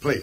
Play.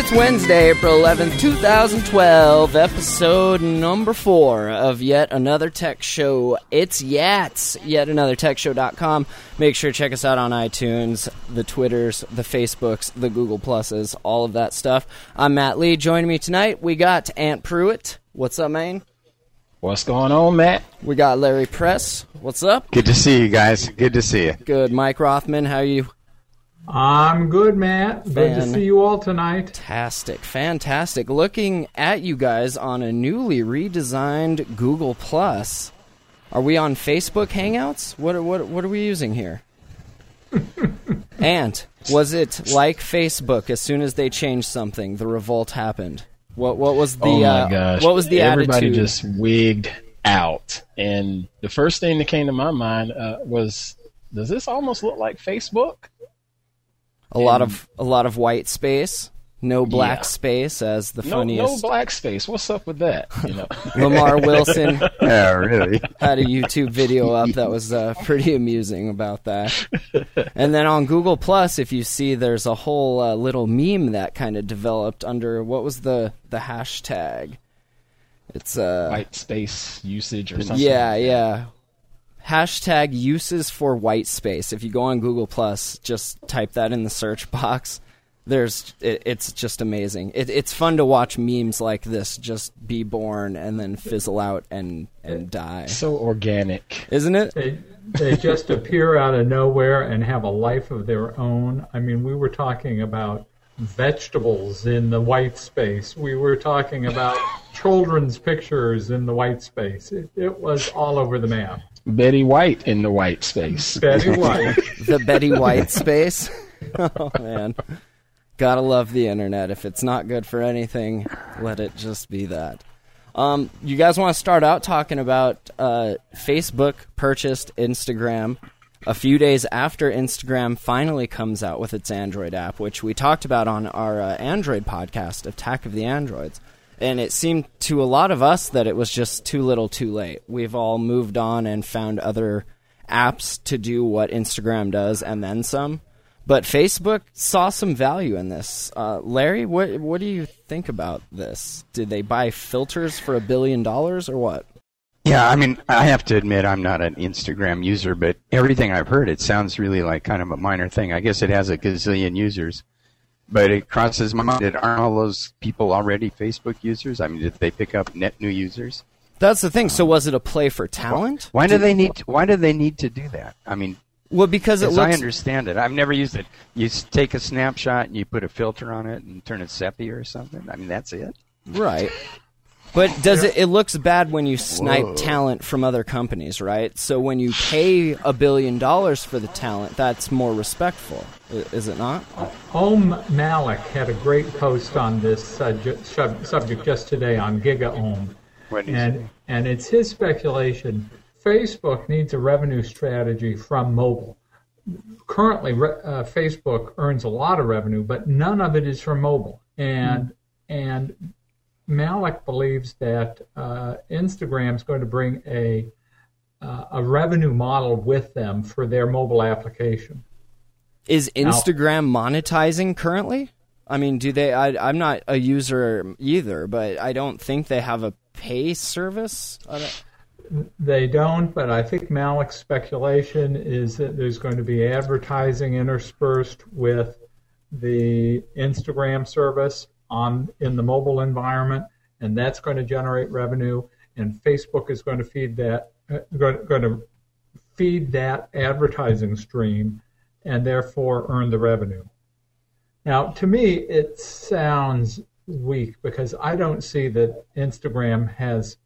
It's Wednesday, April 11th, 2012, episode number four of yet another tech show. It's Yats, yet another tech techshow.com. Make sure to check us out on iTunes, the Twitters, the Facebooks, the Google Pluses, all of that stuff. I'm Matt Lee. Joining me tonight, we got Ant Pruitt. What's up, man? What's going on, Matt? We got Larry Press. What's up? Good to see you guys. Good to see you. Good. Mike Rothman, how are you? I'm good, Matt. Good to see you all tonight. Fantastic, fantastic. Looking at you guys on a newly redesigned Google Plus. Are we on Facebook Hangouts? What are, what what are we using here? and was it like Facebook? As soon as they changed something, the revolt happened. What what was the oh my uh, gosh! what was the Everybody attitude? just wigged out, and the first thing that came to my mind uh, was, "Does this almost look like Facebook?" A lot of a lot of white space, no black Yeah. space as the No, no black space. What's up with that? You know, Lamarr Wilson Yeah, really. had a YouTube video up that was uh, pretty amusing about that. And then on Google Plus, if you see, there's a whole uh, little meme that kind of developed under what was the the hashtag? It's uh white space usage or something. yeah yeah hashtag uses for white space. If you go on Google Plus, just type that in the search box. There's it, it's just amazing. It, it's fun to watch memes like this just be born and then fizzle out and and die, So organic. isn't it? They, they just appear out of nowhere and have a life of their own. I mean, we were talking about vegetables in the white space. We were talking about children's pictures in the white space. It, it was all over the map. Betty White in the white space. Betty White. the Betty White space. oh man, gotta love the internet. If it's not good for anything, let it just be that. Um, you guys want to start out talking about uh, Facebook purchased Instagram a few days after Instagram finally comes out with its Android app, which we talked about on our uh, Android podcast, Attack of the Androids. And it seemed to a lot of us that it was just too little too late. We've all moved on and found other apps to do what Instagram does and then some. But Facebook saw some value in this. Uh, Larry, what what do you think about this? Did they buy filters for a billion dollars or what? Yeah, I mean, I have to admit I'm not an Instagram user, but everything I've heard, it sounds really like kind of a minor thing. I guess it has a gazillion users, but it crosses my mind that aren't all those people already Facebook users? I mean, did they pick up net new users? That's the thing. So was it a play for talent? Why do they need? To, why do they need to do that? I mean, Well, because it as I understand it, I've never used it. You take a snapshot and you put a filter on it and turn it sepia or something. I mean, that's it. right. But does it? It looks bad when you snipe Whoa. talent from other companies, right? So when you pay a billion dollars for the talent, that's more respectful, is it not? Om Malik had a great post on this subject, subject just today on GigaOM. What do you say? And, and it's his speculation. Facebook needs a revenue strategy from mobile. Currently, uh, Facebook earns a lot of revenue, but none of it is from mobile. And and Malik believes that uh, Instagram is going to bring a uh, a revenue model with them for their mobile application. Is Instagram monetizing currently? I mean, do they? I, I'm not a user either, but I don't think they have a pay service. Don't- They don't, but I think Malik's speculation is that there's going to be advertising interspersed with the Instagram service on in the mobile environment, and that's going to generate revenue. And Facebook is going to feed that uh, going, going to feed that advertising stream, and therefore earn the revenue. Now, to me, it sounds weak because I don't see that Instagram has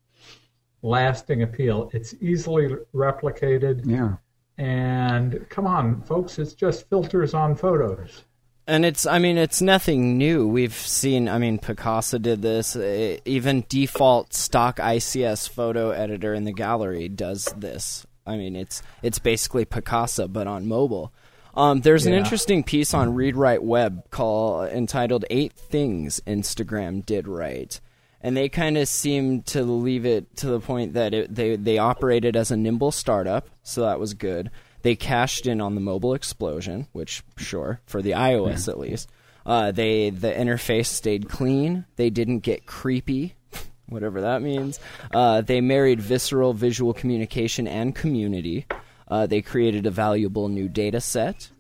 lasting appeal. It's easily replicated. Yeah. And come on, folks, it's just filters on photos. And it's, I mean, it's nothing new. We've seen, I mean, Picasa did this. Uh, even default stock ICS photo editor in the gallery does this. I mean, it's it's basically Picasa but on mobile. Um, there's an interesting piece on Read Write Web called entitled Eight Things Instagram Did Right. And they kind of seem to leave it to the point that it, they, they operated as a nimble startup, so that was good. They cashed in on the mobile explosion, which, sure, for the iOS at least. Uh, they The interface stayed clean. They didn't get creepy, whatever that means. Uh, they married visceral visual communication and community. Uh, they created a valuable new data set.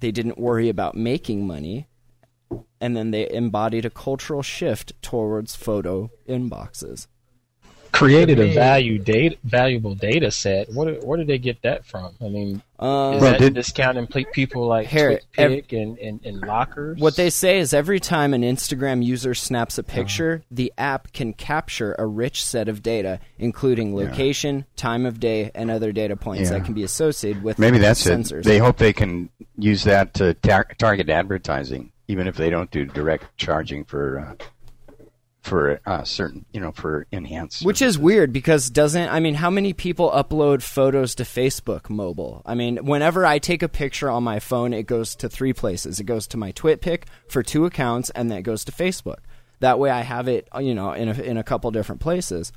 They didn't worry about making money. And then they embodied a cultural shift towards photo inboxes. Created a value data, valuable data set. Where, where did they get that from? I mean, Um, is Well, that did- discounting people like Here, ev- TwitPic and, and, and lockers? What they say is every time an Instagram user snaps a picture, the app can capture a rich set of data, including location, time of day, and other data points Yeah. that can be associated with Maybe that's sensors. it. They hope they can use that to tar- target advertising, even if they don't do direct charging for uh, for uh, certain, you know, for enhanced. Which is weird because doesn't I mean how many people upload photos to Facebook mobile? I mean, whenever I take a picture on my phone, it goes to three places. It goes to my TwitPic for two accounts, and then it goes to Facebook. That way, I have it, you know, in a, in a couple different places.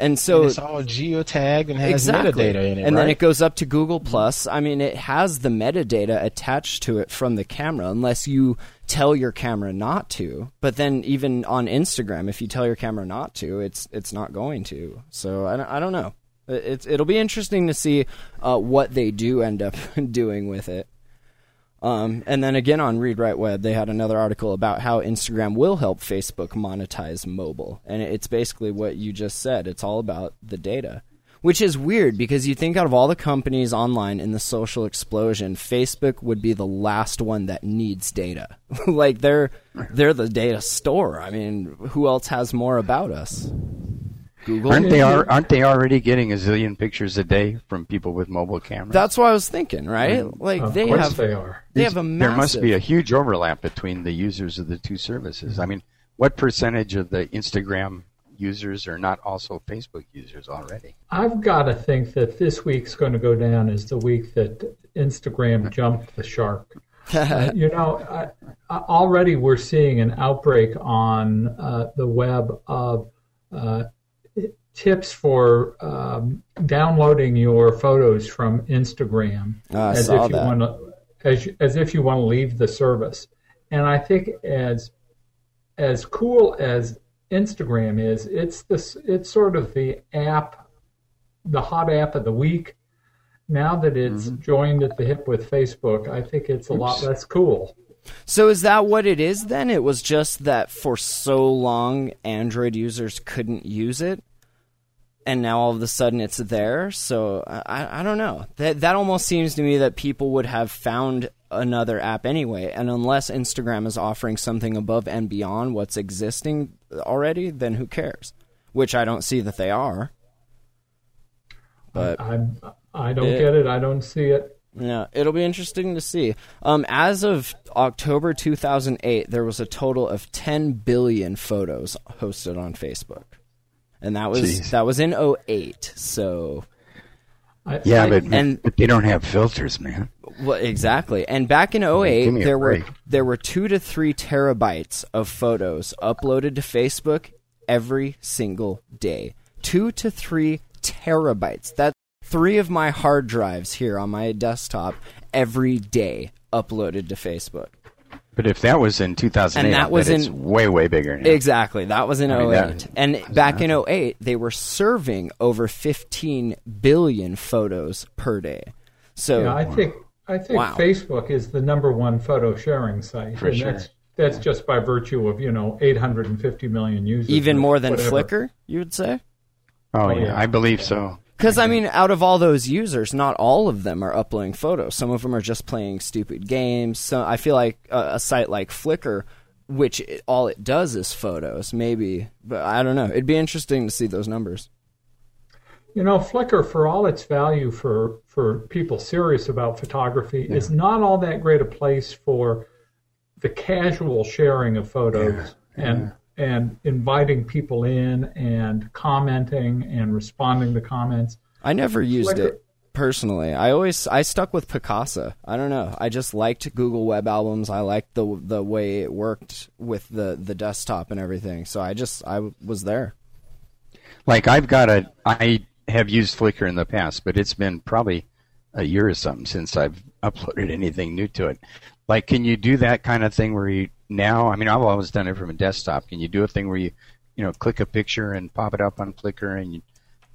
And so And it's all geotagged and has exactly. metadata in it, and right? then it goes up to Google Plus. I mean, it has the metadata attached to it from the camera, unless you tell your camera not to. But then, even on Instagram, if you tell your camera not to, it's it's not going to. So I don't, I don't know. It- It's it'll be interesting to see uh, what they do end up doing with it. Um, and then again on Read Write Web, they had another article about how Instagram will help Facebook monetize mobile, and it's basically what you just said. It's all about the data, which is weird because you think out of all the companies online in the social explosion, Facebook would be the last one that needs data. like they're they're the data store. I mean, who else has more about us? Google. aren't they are, aren't they already getting a zillion pictures a day from people with mobile cameras? That's what I was thinking, right? Like Of they course have they are. they have a massive. there must be a huge overlap between the users of the two services. I mean, what percentage of the Instagram users are not also Facebook users already? I've got to think that this week's going to go down as the week that Instagram jumped the shark. Uh, you know, I, I, already we're seeing an outbreak on uh, the web of uh, tips for um, downloading your photos from Instagram Oh, I as saw if you want to as, as if you want to leave the service. And I think as as cool as Instagram is, it's this it's sort of the app, the hot app of the week. Now that it's joined at the hip with Facebook, I think it's a lot less cool. So is that what it is then? It was just that for so long Android users couldn't use it, and now all of a sudden it's there. So I, I don't know. That that almost seems to me that people would have found another app anyway, and unless Instagram is offering something above and beyond what's existing already, then who cares? Which I don't see that they are. But I'm I don't Yeah. get it. I don't see it. Yeah, it'll be interesting to see. Um, as of October 2008, there was a total of 10 billion photos hosted on Facebook, and that was Jeez. that was in 08. So, I, Yeah, I- but, and- but they don't have filters, man. well, exactly. And back in 08, give me oh a there were there were two to three terabytes of photos uploaded to Facebook every single day. Two to three terabytes. That's three of my hard drives here on my desktop every day uploaded to Facebook. But if that was in 2008, And that was bet it's in- way, way bigger now. Exactly. That was in I mean, 08. that- and back in 08, they were serving over 15 billion photos per day. So, yeah, I think I think Wow. Facebook is the number one photo sharing site, For and sure. that's that's just by virtue of you know 850 million users. even more than whatever. Flickr, you would say? Oh, Oh, yeah, yeah. I believe so. Because, I mean, out of all those users, not all of them are uploading photos. Some of them are just playing stupid games. So I feel like a, a site like Flickr, which it, all it does is photos, maybe. But I don't know. It'd be interesting to see those numbers. You know, Flickr, for all its value for, for people serious about photography, yeah. is not all that great a place for the casual sharing of photos yeah. and. And inviting people in and commenting and responding to comments. I never used Flickr, it personally. I always I stuck with Picasa. I don't know. I just liked Google Web Albums. I liked the the way it worked with the the desktop and everything. So I just I was there. Like I've got a I have used Flickr in the past, but it's been probably a year or something since I've uploaded anything new to it. Like, can you do that kind of thing where you now? I mean, I've always done it from a desktop. Can you do a thing where you, you know, click a picture and pop it up on Flickr and you,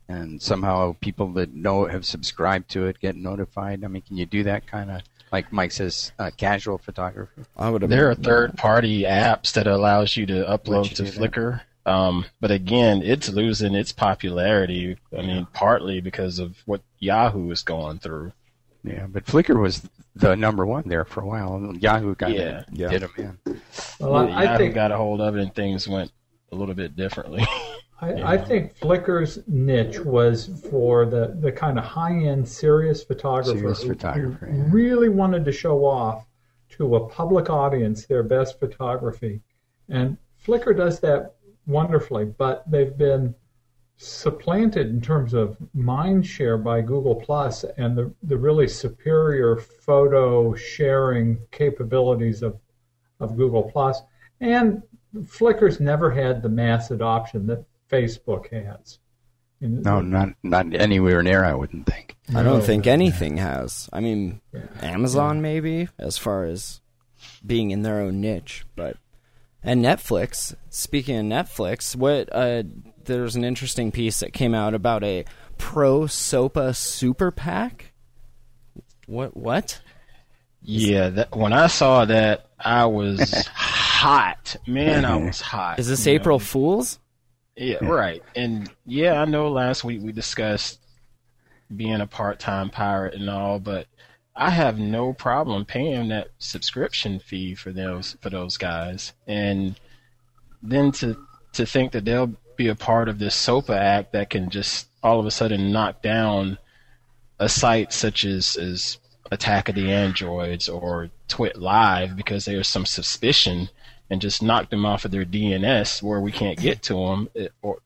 and somehow people that know have subscribed to it get notified? I mean, can you do that kind of? Like Mike says, uh, casual photography. I would. There are third-party apps that allows you to upload you to Flickr. Um, but again, it's losing its popularity. I mean, partly because of what Yahoo is going through. Yeah, but Flickr was the number one there for a while. Yahoo got yeah. it, yeah. did them in. Well, I, Yahoo think, got a hold of it, and things went a little bit differently. I, I, think Flickr's niche was for the, the kind of high end serious photographer, serious photographer who yeah. really wanted to show off to a public audience their best photography. And Flickr does that wonderfully, but they've been supplanted in terms of mind share by Google Plus and the, the really superior photo sharing capabilities of, of Google And Flickr's never had the mass adoption that Facebook has. No, not not anywhere near. I wouldn't think. I don't think anything has. I mean, yeah. Amazon maybe, as far as being in their own niche, but and Netflix. Speaking of Netflix, what uh, there's an interesting piece that came out about a pro SOPA super PAC. What? What? Yeah, that, when I saw that, I was hot. Man, I was hot. Is this April know? Fools? Yeah, right. And yeah, I know last week we discussed being a part-time pirate and all, but I have no problem paying that subscription fee for those for those guys. And then to to think that they'll be a part of this SOPA Act that can just all of a sudden knock down a site such as, as Attack of the Androids or Twit Live because there's some suspicion and just knock them off of their DNS where we can't get to them. It, or,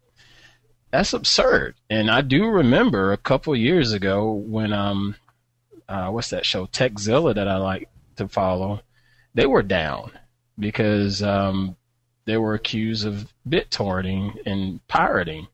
that's absurd. And I do remember a couple years ago when um uh, what's that show Techzilla that I like to follow, they were down because um, they were accused of BitTorrenting and pirating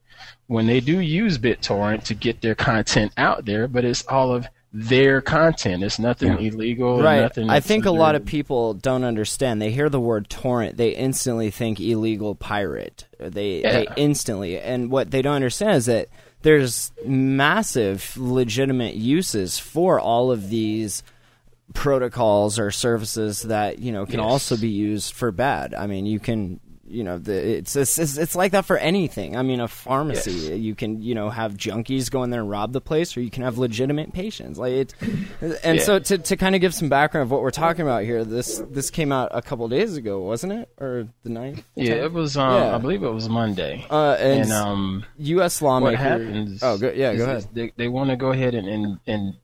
when they do use BitTorrent to get their content out there, but it's all of their content. It's nothing yeah. illegal. Right. Nothing I think a lot of people don't understand. They hear the word torrent, they instantly think illegal pirate. They yeah. they instantly, and what they don't understand is that there's massive legitimate uses for all of these protocols or services that you know can yes. also be used for bad. I mean, you can you know the, it's, it's it's like that for anything. I mean a pharmacy yes. you can you know have junkies go in there and rob the place or you can have legitimate patients. Like it and yeah. so to, to kind of give some background of what we're talking about here this this came out a couple days ago wasn't it? Or the ninth? Yeah it was um yeah. i believe it was monday. Uh and, and um us lawmakers what happens oh go, yeah go ahead. they, they want to go ahead and, and and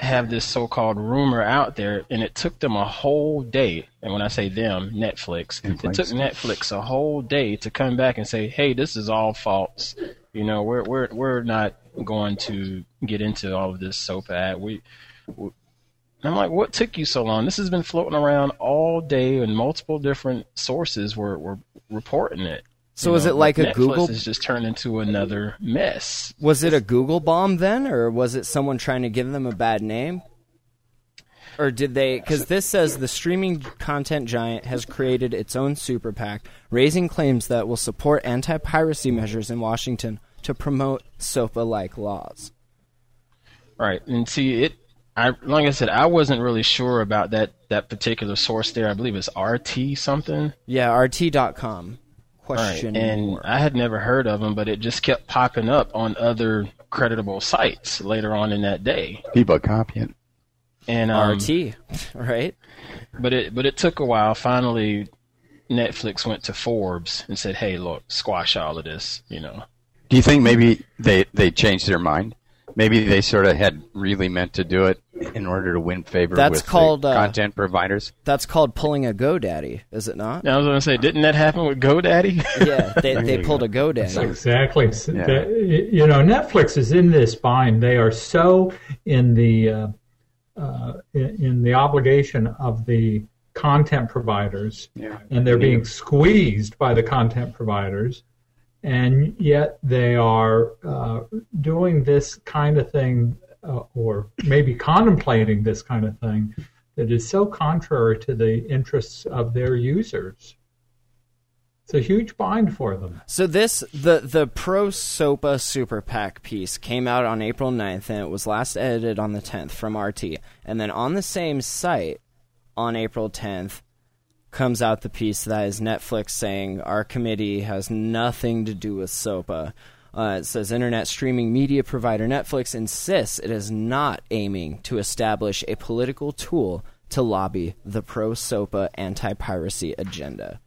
have this so-called rumor out there, and it took them a whole day. And when I say them, Netflix, Netflix, it took Netflix a whole day to come back and say, "Hey, this is all false. You know, we're we're we're not going to get into all of this soap ad. We, we I'm like, what took you so long? This has been floating around all day, and multiple different sources were were reporting it. So was know, it like a Netflix Google? Has just turned into another mess. Was it a Google bomb then, or was it someone trying to give them a bad name? Or did they? Because this says the streaming content giant has created its own super PAC, raising claims that will support anti-piracy measures in Washington to promote SOPA-like laws. Right, and see it. I like I said, I wasn't really sure about that that particular source there. I believe it's RT something. Yeah, RT.com question. Right. And I had never heard of them, but it just kept popping up on other creditable sites later on in that day. People copying. And um, RT, right? But it but it took a while. Finally, Netflix went to Forbes and said, "Hey, look, squash all of this," you know. Do you think maybe they they changed their mind? Maybe they sort of had really meant to do it in order to win favor That's with called, the uh, content providers. That's called pulling a GoDaddy, is it not? I was going to say, didn't that happen with GoDaddy? Yeah, they, they you pulled a That's GoDaddy. exactly. Yeah. the- you know, Netflix is in this bind. They are so in the uh, uh, in, in the obligation of the content providers, Yeah. and they're being squeezed by the content providers, and yet they are uh, doing this kind of thing, uh, or maybe contemplating this kind of thing, that is so contrary to the interests of their users. It's a huge bind for them. So this the the Pro Sopa Super PAC piece came out on April 9th and it was last edited on the 10th from RT. And then on the same site on April 10th comes out the piece that is Netflix saying our committee has nothing to do with SOPA. Uh, it says internet streaming media provider Netflix insists it is not aiming to establish a political tool to lobby the pro SOPA anti piracy agenda.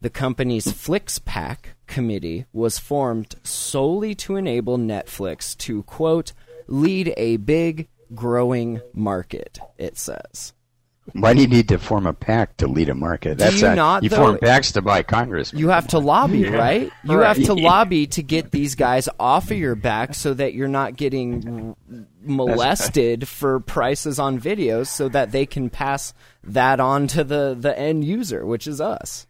The company's FLIXPAC committee was formed solely to enable Netflix to, quote, lead a big, growing market, it says. Why do you need to form a PAC to lead a market? That's you a- not, you though? form PACs to buy Congress. You have to lobby, right? You Right. have to lobby to get these guys off of your back so that you're not getting molested for prices on videos so that they can pass that on to the, the end user, which is us.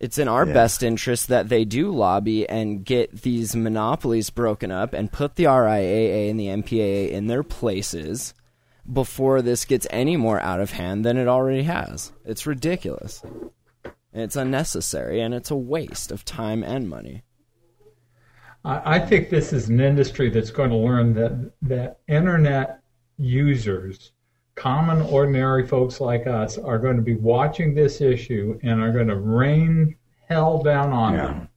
It's in our Yeah. best interest that they do lobby and get these monopolies broken up and put the RIAA and the MPAA in their places before this gets any more out of hand than it already has. It's ridiculous. It's unnecessary and it's a waste of time and money. I I think this is an industry that's going to learn that that internet users, common ordinary folks like us, are going to be watching this issue and are going to rain hell down on Yeah. them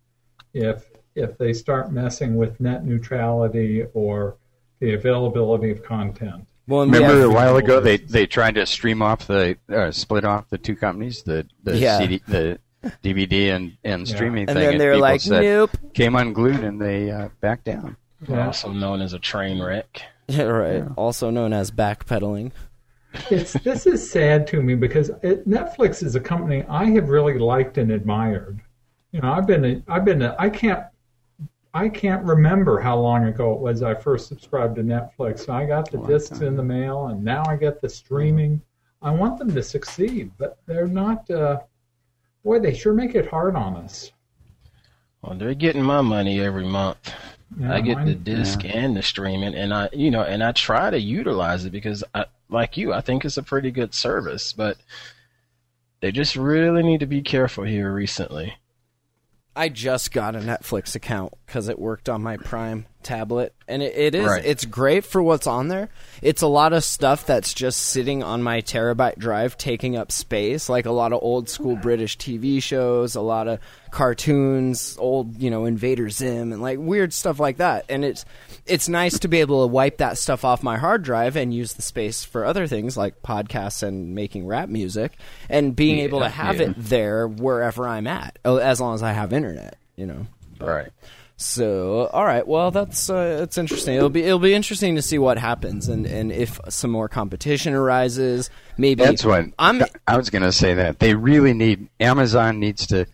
if if they start messing with net neutrality or the availability of content. Well, Remember have- a while ago they they tried to stream off the uh, split off the two companies the the Yeah. CD the DVD and and Yeah. streaming and thing then they're like, said- nope. came unglued and they uh, backed down. Yeah. Also known as a train wreck. Yeah, right. Also known as backpedaling. it's this is sad to me because it, Netflix is a company I have really liked and admired. You know, I've been a, I've been a, I can't I can't remember how long ago it was I first subscribed to Netflix. I got the discs in the mail, and now I get the streaming. I want them to succeed, but they're not. Uh, boy, they sure make it hard on us. Well, they're getting my money every month. Yeah, I get the mine- disc and the streaming, and I, you know, and I try to utilize it because, I, like you, I think it's a pretty good service. But they just really need to be careful here recently. I just got a Netflix account because it worked on my Prime tablet, and it, it is Right. it's great for what's on there. It's a lot of stuff that's just sitting on my terabyte drive, taking up space, like a lot of old school British TV shows, a lot of cartoons, old you know Invader Zim, and like weird stuff like that. And it's it's nice to be able to wipe that stuff off my hard drive and use the space for other things like podcasts and making rap music, and being able to have yeah. it there wherever I'm at, as long as I have internet, you know. Right. So, all right, well, that's uh, it's interesting. It'll be it'll be interesting to see what happens and, and if some more competition arises. Maybe That's what I'm. I was going to say. That they really need Amazon needs to.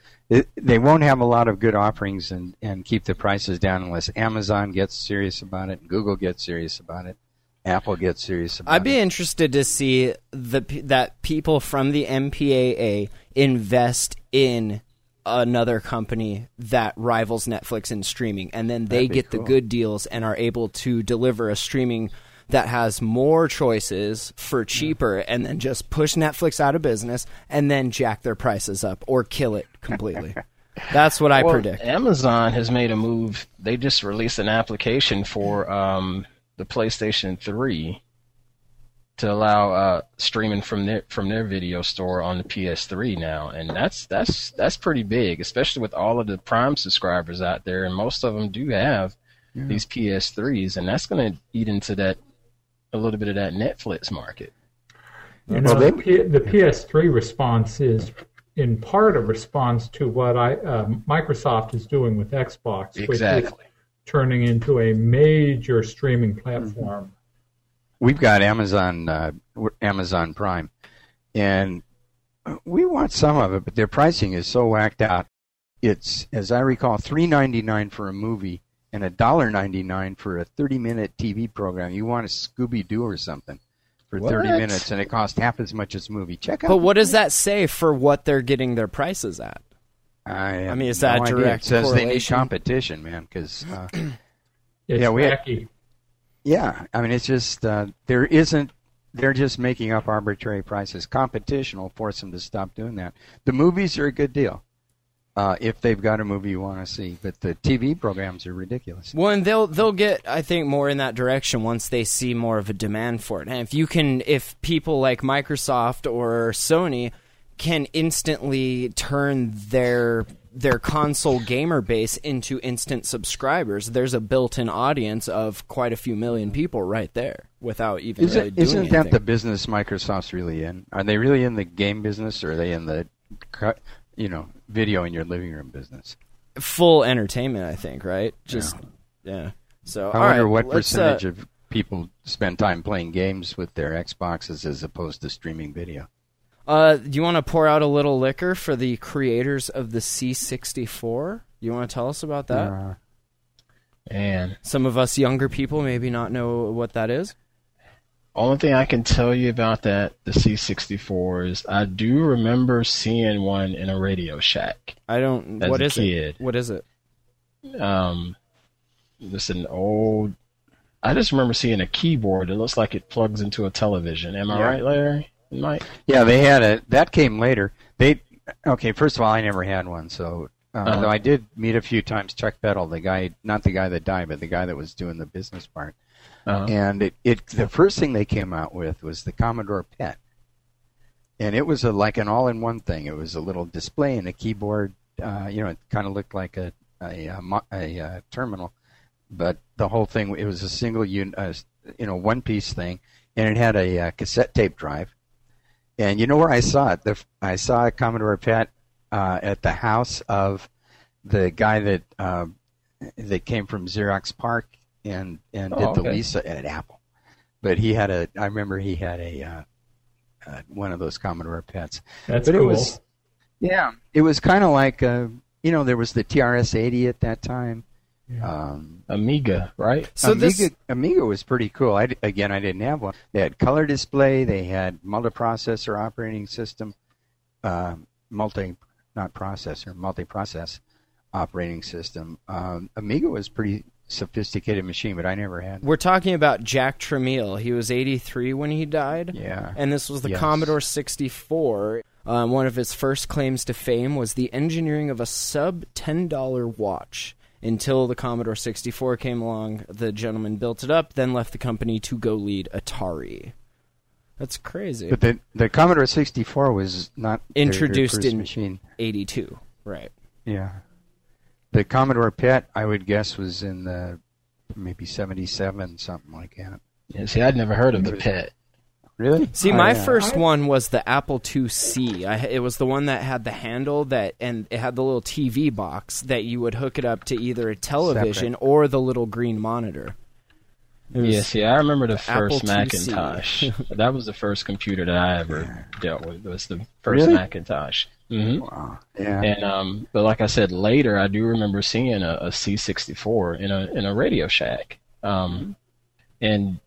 They won't have a lot of good offerings and, and keep the prices down unless Amazon gets serious about it, Google gets serious about it, Apple gets serious about it. I'd be it. interested to see the that people from the MPAA invest in another company that rivals Netflix in streaming, and then they get the good deals and are able to deliver a streaming that has more choices for cheaper, and then just push Netflix out of business, and then jack their prices up or kill it completely. That's what I well, predict. Amazon has made a move. They just released an application for um, the PlayStation 3 to allow uh, streaming from their from their video store on the PS3 now, and that's that's that's pretty big, especially with all of the Prime subscribers out there, and most of them do have these PS3s, and that's going to eat into that a little bit of that Netflix market. You Well, know, the, P, the PS3 response is in part a response to what I uh, Microsoft is doing with Xbox, which is turning into a major streaming platform. We've got Amazon uh, Amazon Prime, and we want some of it, but their pricing is so whacked out. It's, as I recall, three ninety nine for a movie and a dollar ninety nine for a thirty minute TV program. You want a Scooby Doo or something for What? thirty minutes, and it costs half as much as a movie. Check out. But what does that say for what they're getting their prices at? I, I mean, is no that idea. direct It says they need competition, man. Because uh, Yeah, we had- wacky. Yeah, I mean, it's just uh, there isn't. They're just making up arbitrary prices. Competition will force them to stop doing that. The movies are a good deal. Uh, if they've got a movie you want to see, but the TV programs are ridiculous. Well, and they'll they'll get I think more in that direction once they see more of a demand for it. And if you can, if people like Microsoft or Sony can instantly turn their their console gamer base into instant subscribers, there's a built-in audience of quite a few million people right there without even really Isn't, doing isn't that the business Microsoft's really in? Are they really in the game business, or are they in the, you know, video in your living room business? full entertainment? I think right. Just yeah. So I wonder right, what uh, percentage of people spend time playing games with their Xboxes as opposed to streaming video. Uh, do you want to pour out a little liquor for the creators of the C64? You want to tell us about that? Uh, And Some of us younger people maybe not know what that is. only thing I can tell you about that, the C64 is I do remember seeing one in a Radio Shack. I don't. What is kid. it? What is it? Um, this an old. I just remember seeing a keyboard. It looks like it plugs into a television. Am I Yeah. right, Larry? Mike? yeah, they had a that came later. They okay. First of all, I never had one, so uh, Uh-huh. though I did meet a few times Chuck Peddle, the guy, not the guy that died, but the guy that was doing the business part. Uh, and it, it the first thing they came out with was the Commodore PET, and it was a, like an all-in-one thing. It was a little display and a keyboard. Uh, you know, it kind of looked like a a, a, mo- a, uh terminal, but the whole thing it was a single un, uh, you know one-piece thing, and it had a uh, cassette tape drive. And you know where I saw it? The, I saw a Commodore PET uh, at the house of the guy that uh, that came from Xerox PARC and and did Oh, the okay. Lisa at Apple. But he had a. I remember he had a uh, uh, one of those Commodore PETs. That's but cool. it was yeah, it was kind of like uh, you know there was the TRS-80 at that time. Um, Amiga, right? So Amiga, this Amiga was pretty cool. I, again, I didn't have one. They had color display. They had multiprocessor operating system, um, multi, not processor, multi-process operating system. Um, Amiga was pretty sophisticated machine, but I never had. we're talking about Jack Tramiel. He was 83 when he died. Yeah. And this was the Yes. Commodore 64. Um, one of his first claims to fame was the engineering of a sub $10 watch. Until the Commodore 64 came along, the gentleman built it up, then left the company to go lead Atari. That's crazy. But the the Commodore 64 was not their- their Introduced first in- machine. 82. Right. Yeah. The Commodore PET, I would guess, was in the maybe 77, something like that. Yeah, see, I'd never heard of the PET. Really? See, Oh, my yeah. first one was the Apple IIc. I, it was the one that had the handle that, and it had the little TV box that you would hook it up to either a television or the little green monitor. Yeah, see, I remember the Apple first Macintosh. that was the first computer that I ever dealt with. Was the first Really? Macintosh. hmm Wow. Yeah. And um, but like I said later, I do remember seeing a, a C64 in a in a Radio Shack. Um, and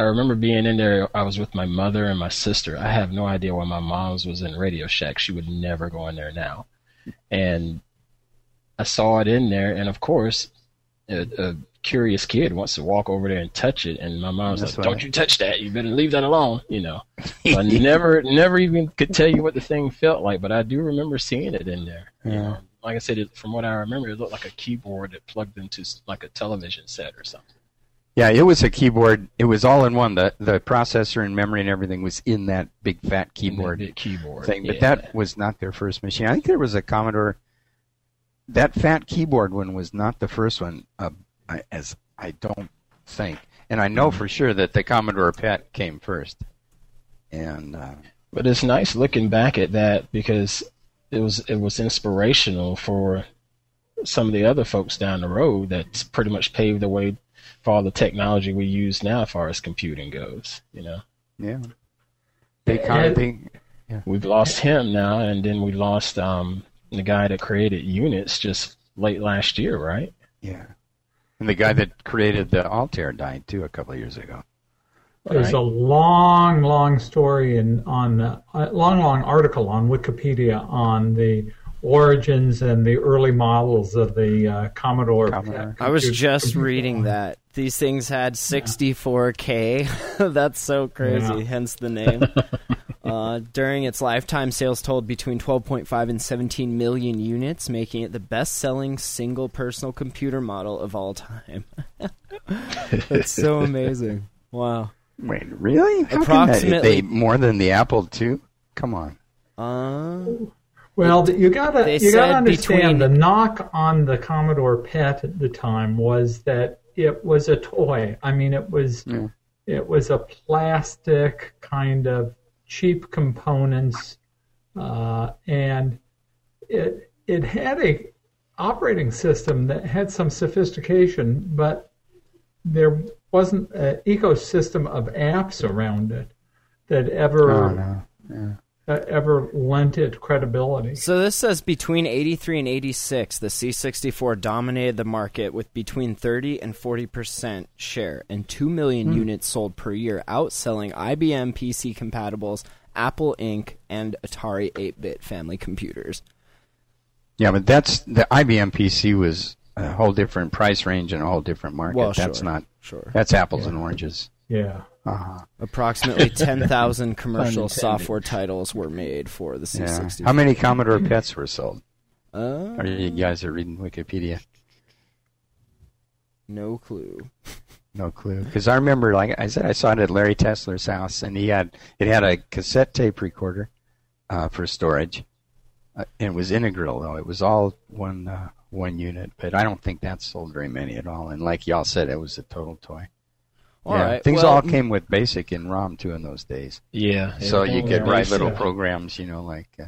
I remember being in there. I was with my mother and my sister. I have no idea why my mom's was in Radio Shack. She would never go in there now. And I saw it in there, and of course, a, a curious kid wants to walk over there and touch it, and my mom's That's like, "Don't you touch that! You better leave that alone." You know. So I never, never even could tell you what the thing felt like, but I do remember seeing it in there. You Yeah. know, like I said, it, from what I remember, it looked like a keyboard that plugged into s- like a television set or something. Yeah, it was a keyboard. It was all in one. The the processor and memory and everything was in that big fat keyboard Big keyboard thing. But yeah. that was not their first machine. I think there was a Commodore. That fat keyboard one was not the first one, uh, as I don't think. And I know for sure that the Commodore PET came first. And uh, But it's nice looking back at that because it was it was inspirational for some of the other folks down the road that's pretty much paved the way for all the technology we use now as far as computing goes. You know, Yeah. They kind of think. we've lost him now, and then we lost um, the guy that created Unix just late last year, right? Yeah. And the guy that created the Altair died too a couple of years ago. There's Right. a long, long story in on uh, a long, long article on Wikipedia on the origins and the early models of the uh, Commodore. Commodore. I was just reading line. that these things had 64k. That's so crazy. Yeah. Hence the name. uh, during its lifetime, sales totaled between 12.5 and 17 million units, making it the best-selling single personal computer model of all time. That's so amazing. Wow. Wait, really? How can that- Approximately- they more than the Apple II? Come on. Uh, Well, you gotta you gotta understand between- the knock on the Commodore PET at the time was that it was a toy. I mean, it was Yeah. it was a plastic kind of cheap components, uh, and it it had a operating system that had some sophistication, but there wasn't an ecosystem of apps around it that ever Oh, no. Yeah. That ever lent it credibility. So this says between 83 and 86, the C64 dominated the market with between 30 and 40 percent share and 2 million hmm. units sold per year, outselling IBM PC compatibles, Apple Inc., and Atari 8-bit family computers. Yeah, but that's the IBM PC was a whole different price range and a whole different market. Well, that's sure. not. Sure. That's apples and oranges. Yeah. Uh-huh. Approximately 10,000 commercial software titles were made for the C64. How many Commodore PETs were sold? Uh, Or you guys are reading Wikipedia? no clue. No clue. Because I remember, like I said, I saw it at Larry Tesler's house, and he had it had a cassette tape recorder uh, for storage. Uh, and it was integral though; it was all one uh, one unit. But I don't think that sold very many at all. And like y'all said, it was a total toy. All yeah, right, things well- all came with BASIC and ROM too in those days. Yeah. So you could write little yeah. programs, you know, like uh,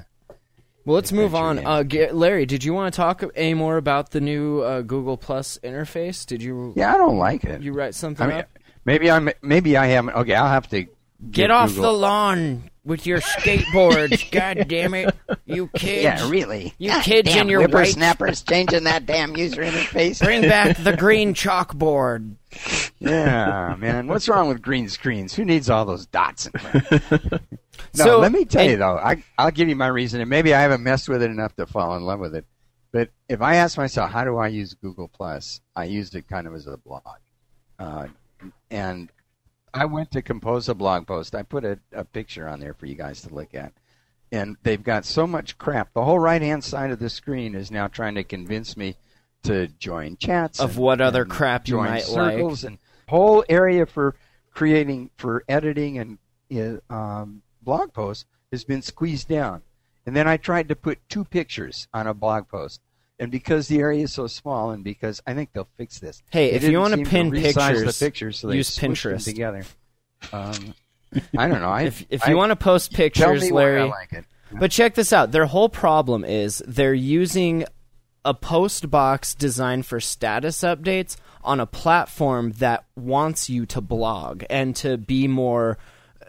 Well, let's move on. Uh, Ga- Larry, did you want to talk any more about the new uh, Google Plus interface? Did you yeah, I don't like it. you write something I mean, up? maybe I'm maybe I haven't. Okay, I'll have to Get off Google- the lawn with your skateboards. God damn it, you kids! Yeah, really. You kids in your white whippersnappers changing that damn user interface. Bring back the green chalkboard. Yeah, man. What's wrong with green screens? Who needs all those dots? In no, So- let me tell you though. I I'll give you my reason, and maybe I haven't messed with it enough to fall in love with it. But if I ask myself, how do I use Google Plus? I used it kind of as a blog, uh, and I went to compose a blog post. I put a, a picture on there for you guys to look at. And they've got so much crap. The whole right hand side of the screen is now trying to convince me to join chats Of and- what other crap you might like. circles and whole area for creating for editing and uh, um, blog posts has been squeezed down. And then I tried to put two pictures on a blog post. And because the area is so small, and because I think they'll fix this. Hey, They if you wanna pin resize pictures, the pictures, so use Pinterest. together. Um, I don't know. I, If if I- you want to post pictures, Larry, I like it. But check this out. Their whole problem is they're using a post box designed for status updates on a platform that wants you to blog and to be more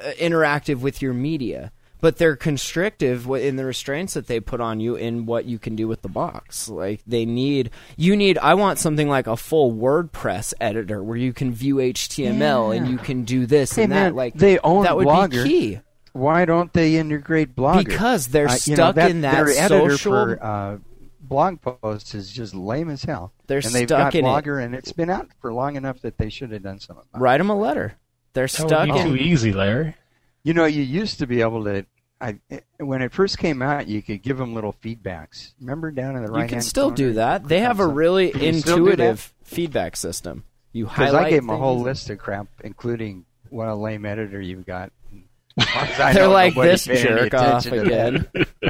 uh, interactive with your media. But they're constrictive in the restraints that they put on you in what you can do with the box. Like they need, you need. I want something like a full WordPress editor where you can view HTML and you can do this Hey, and that. Like they own that would Blogger. be key. Why don't they integrate Blogger? Because they're Uh, you know, stuck in that their editor social- for uh, blog posts is just lame as hell. They're and they've stuck got in it. Blogger, and it's been out for long enough that they should have done something. About. Write them a letter. They're That would stuck be in. too easy, Larry. You know, you used to be able to. I, when it first came out, you could give them little feedbacks. Remember down in the right You can still do that. They have a really Can you still do that? intuitive feedback system. You Because highlight. I gave them a whole list of crap, including what a lame editor you've got. As far as I They're like this jerk off attention to that.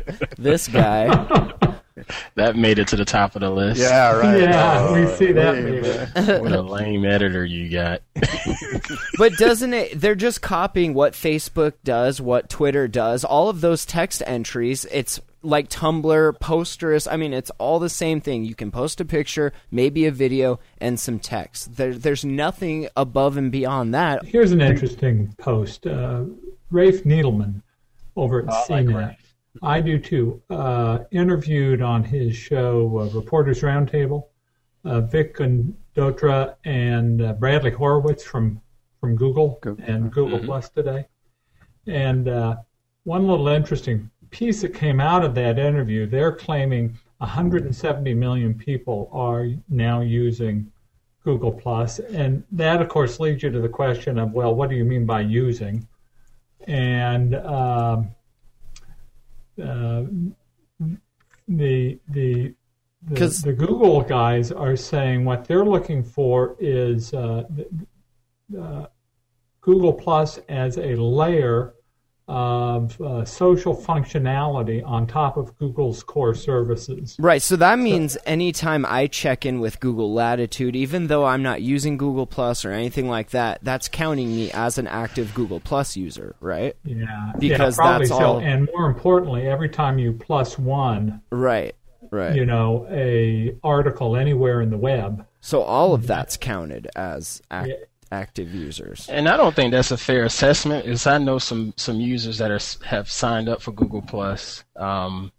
again. this guy. That made it to the top of the list. Yeah, right. Yeah, we see that hey, What a lame editor you got. But doesn't it? They're just copying what Facebook does, what Twitter does. All of those text entries. It's like Tumblr, Posterous. I mean, it's all the same thing. You can post a picture, maybe a video, and some text. There, there's nothing above and beyond that. Here's an interesting post. Uh, Rafe Needleman over at I CNET. Rafe. I do too. Uh, interviewed on his show, uh, Reporters Roundtable, uh, Vic and uh, Bradley Horowitz from from Google Google. and Google Plus today. And uh, one little interesting piece that came out of that interview, they're claiming 170 million people are now using Google Plus, and that, of course, leads you to the question of, well, what do you mean by using? And um, uh, the the the, 'Cause- the Google guys are saying what they're looking for is uh, uh, Google Plus as a layer of uh, social functionality on top of Google's core services. Right, so that means anytime I check in with Google Latitude, even though I'm not using Google Plus or anything like that, that's counting me as an active Google Plus user, right? Yeah, Because yeah, that's so. all- And more importantly, every time you plus one, Right, right. you know, a article anywhere in the web. So all of that's counted as ac- Yeah. Active users. And I don't think that's a fair assessment. Is I know some some users that are have signed up for Google Plus. Um,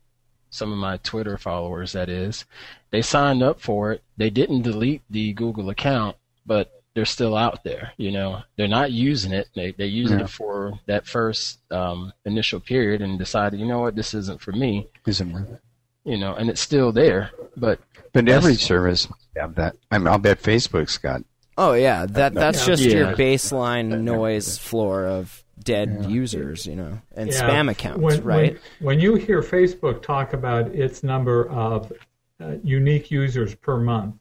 some of my Twitter followers, that is, they signed up for it. They didn't delete the Google account, but they're still out there. You know, they're not using it. They they're using Yeah. it for that first um, initial period and decided, you know what, this isn't for me. Isn't worth it. You know, and it's still there, but But every service have that. I mean, I'll bet Facebook's got. Oh yeah, that that's just your baseline noise floor of dead users, you know, and Yeah, spam accounts, when, right? When, when you hear Facebook talk about its number of uh, unique users per month,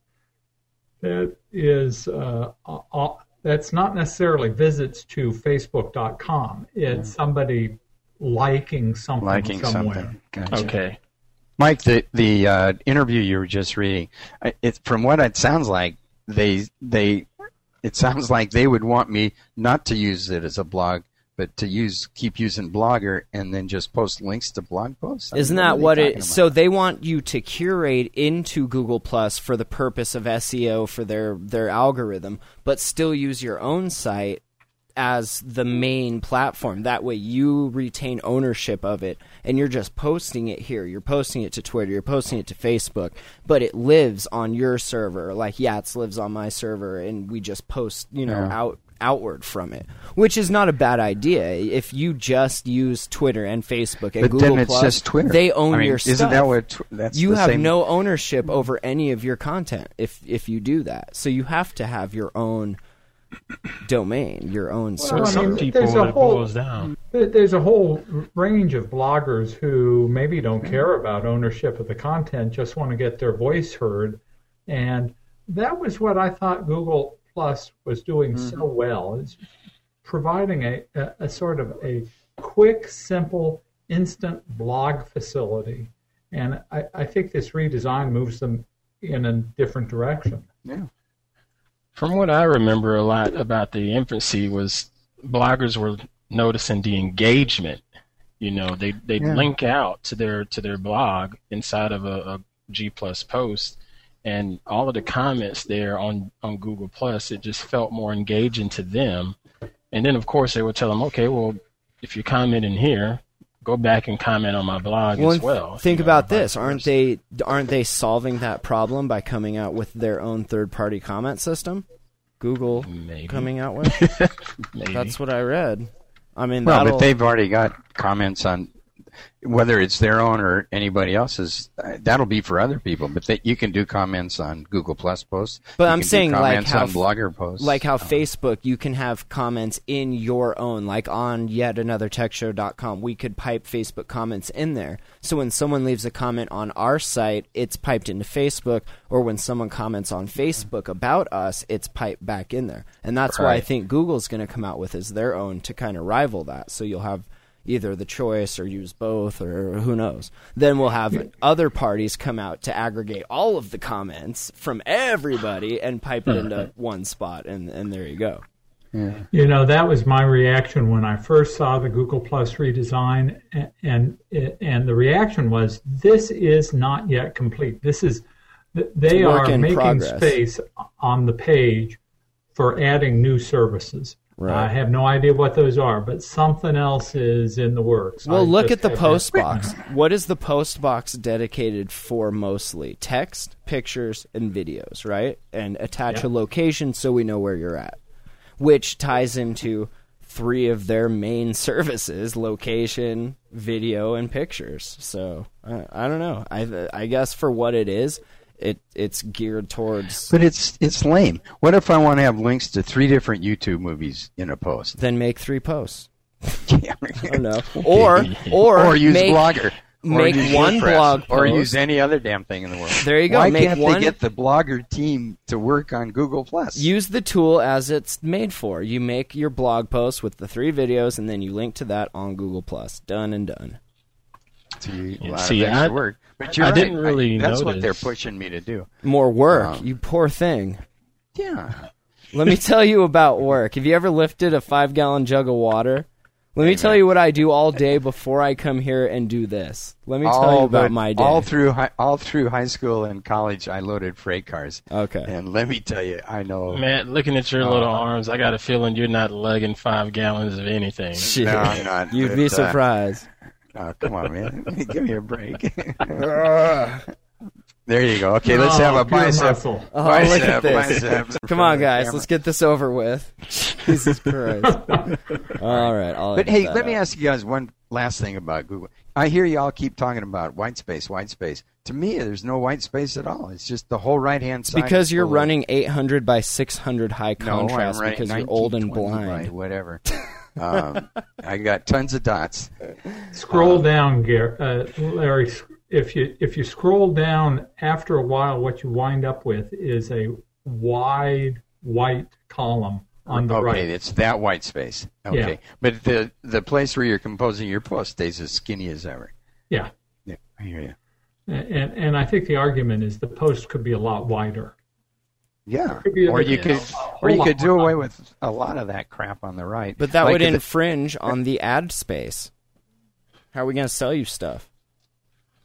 that is uh, uh, that's not necessarily visits to Facebook.com. It's somebody liking something liking somewhere. something. Gotcha. okay. Mike, the the uh, interview you were just reading, it, from what it sounds like, they they it sounds like they would want me not to use it as a blog, but to use keep using Blogger and then just post links to blog posts. I Isn't are that they what it? about? So they want you to curate into Google Plus for the purpose of SEO for their their algorithm, but still use your own site as the main platform. That way, you retain ownership of it, and you're just posting it here. You're posting it to Twitter. You're posting it to Facebook, but it lives on your server. Like Yats lives on my server, and we just post, you know, Yeah. out outward from it, which is not a bad idea. If you just use Twitter and Facebook and But Google then it's Plus, just Twitter. they own I mean, your Isn't stuff. that what? Tw- that's you have same- no ownership over any of your content if if you do that. So you have to have your own domain, your own Well, server. I Some mean, people there's a it whole- boils down. There's a whole range of bloggers who maybe don't mm-hmm. care about ownership of the content, just want to get their voice heard. And that was what I thought Google Plus was doing so mm-hmm. well. It's providing a, a, a sort of a quick, simple, instant blog facility. And I, I think this redesign moves them in a different direction. Yeah. From what I remember a lot about the infancy was bloggers were noticing the engagement. You know, they they'd Yeah. link out to their to their blog inside of a, a G plus post, and all of the comments there on on Google Plus, it just felt more engaging to them. And then of course they would tell them, okay, well, if you comment in here, go back and comment on my blog Well, as well. think you know, about this: aren't they aren't they solving that problem by coming out with their own third-party comment system? Google Maybe. coming out with. Maybe. That's what I read. I mean, Well, but they've already got comments on whether it's their own or anybody else's. uh, That'll be for other people, but they, you can do comments on Google Plus posts. But I'm saying, like, how on Blogger posts, like how Uh, Facebook, you can have comments in your own, like on yet another techshow.com. We could pipe Facebook comments in there. So when someone leaves a comment on our site, it's piped into Facebook, or when someone comments on Facebook about us, it's piped back in there. And that's why I think Google's going to come out with is their own to kind of rival that. So you'll have either the choice or use both or who knows. Then we'll have other parties come out to aggregate all of the comments from everybody and pipe it into one spot and and there you go. Yeah. You know, that was my reaction when I first saw the Google Plus redesign, a- and and the reaction was, "This is not yet complete. This is they It's a work are making progress. space on the page for adding new services. Right. I have no idea what those are, but something else is in the works. Well, I look at the post box. What is the post box dedicated for mostly? Text, pictures, and videos, right? And attach a location so we know where you're at, which ties into three of their main services location, video, and pictures. So I, I don't know. I, I guess for what it is, it it's geared towards. But it's it's lame. What if I want to have links to three different YouTube movies in a post? Then make three posts. Yeah. I know. Or or, or use make, Blogger. Or make use one WordPress, blog post. or use any other damn thing in the world. There you go. Why Make can't one- they get the Blogger team to work on Google Plus? use the tool as it's made for. You make your blog post with the three videos, and then you link to that on Google Plus. Done and done. To a lot See, of extra I- work. But you're I right. didn't really know that's what they're pushing me to do. More work, Um, you poor thing. Yeah. Let me tell you about work. Have you ever lifted a five gallon jug of water? Let me tell you what I do all day before I come here and do this. Let me tell you All about but my day. all through high, all through high school and college. I loaded freight cars, okay. and let me tell you, I know. Matt, looking at your little arms, I got a feeling you're not lugging five gallons of anything. Shit. No, I'm not, You'd but, be uh, surprised. Oh, come on, man. Give me a break. there you go. Okay, let's have a pure bicep. Oh, uh-huh, bicep, look at this. bicep Come on, guys. Let's get this over with. Jesus Christ. all right. I'll But edit hey, that let me out. ask you guys one last thing about Google. I hear y'all keep talking about white space, white space. To me, there's no white space at all. It's just the whole right hand side. Because you're full running 800 by 600 high no, I'm contrast running because you're old and 1920 by blind. whatever. Um, I got tons of dots. Scroll down, Gar- uh, Larry. If you if you scroll down, after a while, what you wind up with is a wide white column on the okay, right. Okay, it's that white space. Okay, Yeah. but the the place where you're composing your post stays as skinny as ever. Yeah, Yeah, I hear you. and and I think the argument is the post could be a lot wider. Yeah, Could be a or you you could, know, a whole or you could do away with a lot of that crap on the right. But that Like would the- infringe on the ad space. How are we going to sell you stuff?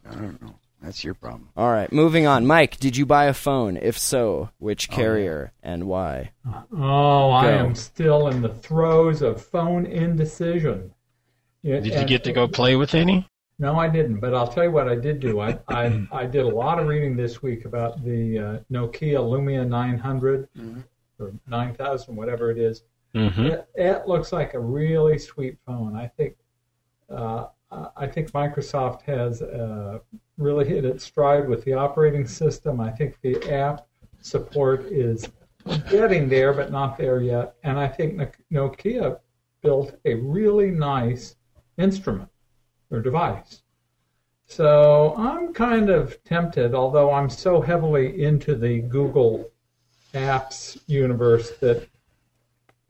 I don't know. That's your problem. All right, moving on. Mike, did you buy a phone? If so, which oh, carrier and why? Oh, I am still in the throes of phone indecision. Yeah, Did you get to go play with any? No, I didn't. But I'll tell you what I did do. I I, I did a lot of reading this week about the uh, Nokia Lumia 900 or 9000, whatever it is. Mm-hmm. It, it looks like a really sweet phone. I think uh, I think Microsoft has uh, really hit its stride with the operating system. I think the app support is getting there, but not there yet. And I think Nokia built a really nice instrument or device. So I'm kind of tempted, although I'm so heavily into the Google apps universe that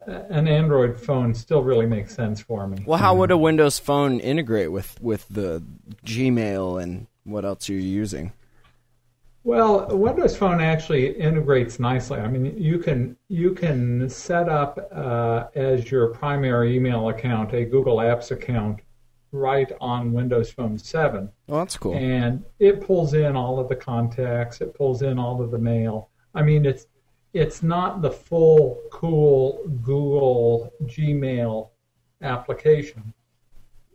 an Android phone still really makes sense for me. Well, how would a Windows phone integrate with with the Gmail and what else you're using? Well, a Windows Phone actually integrates nicely. I mean, you can you can set up uh, as your primary email account a Google Apps account right on Windows Phone 7, Oh, that's cool. and it pulls in all of the contacts. It pulls in all of the mail. I mean, it's it's not the full cool Google Gmail application.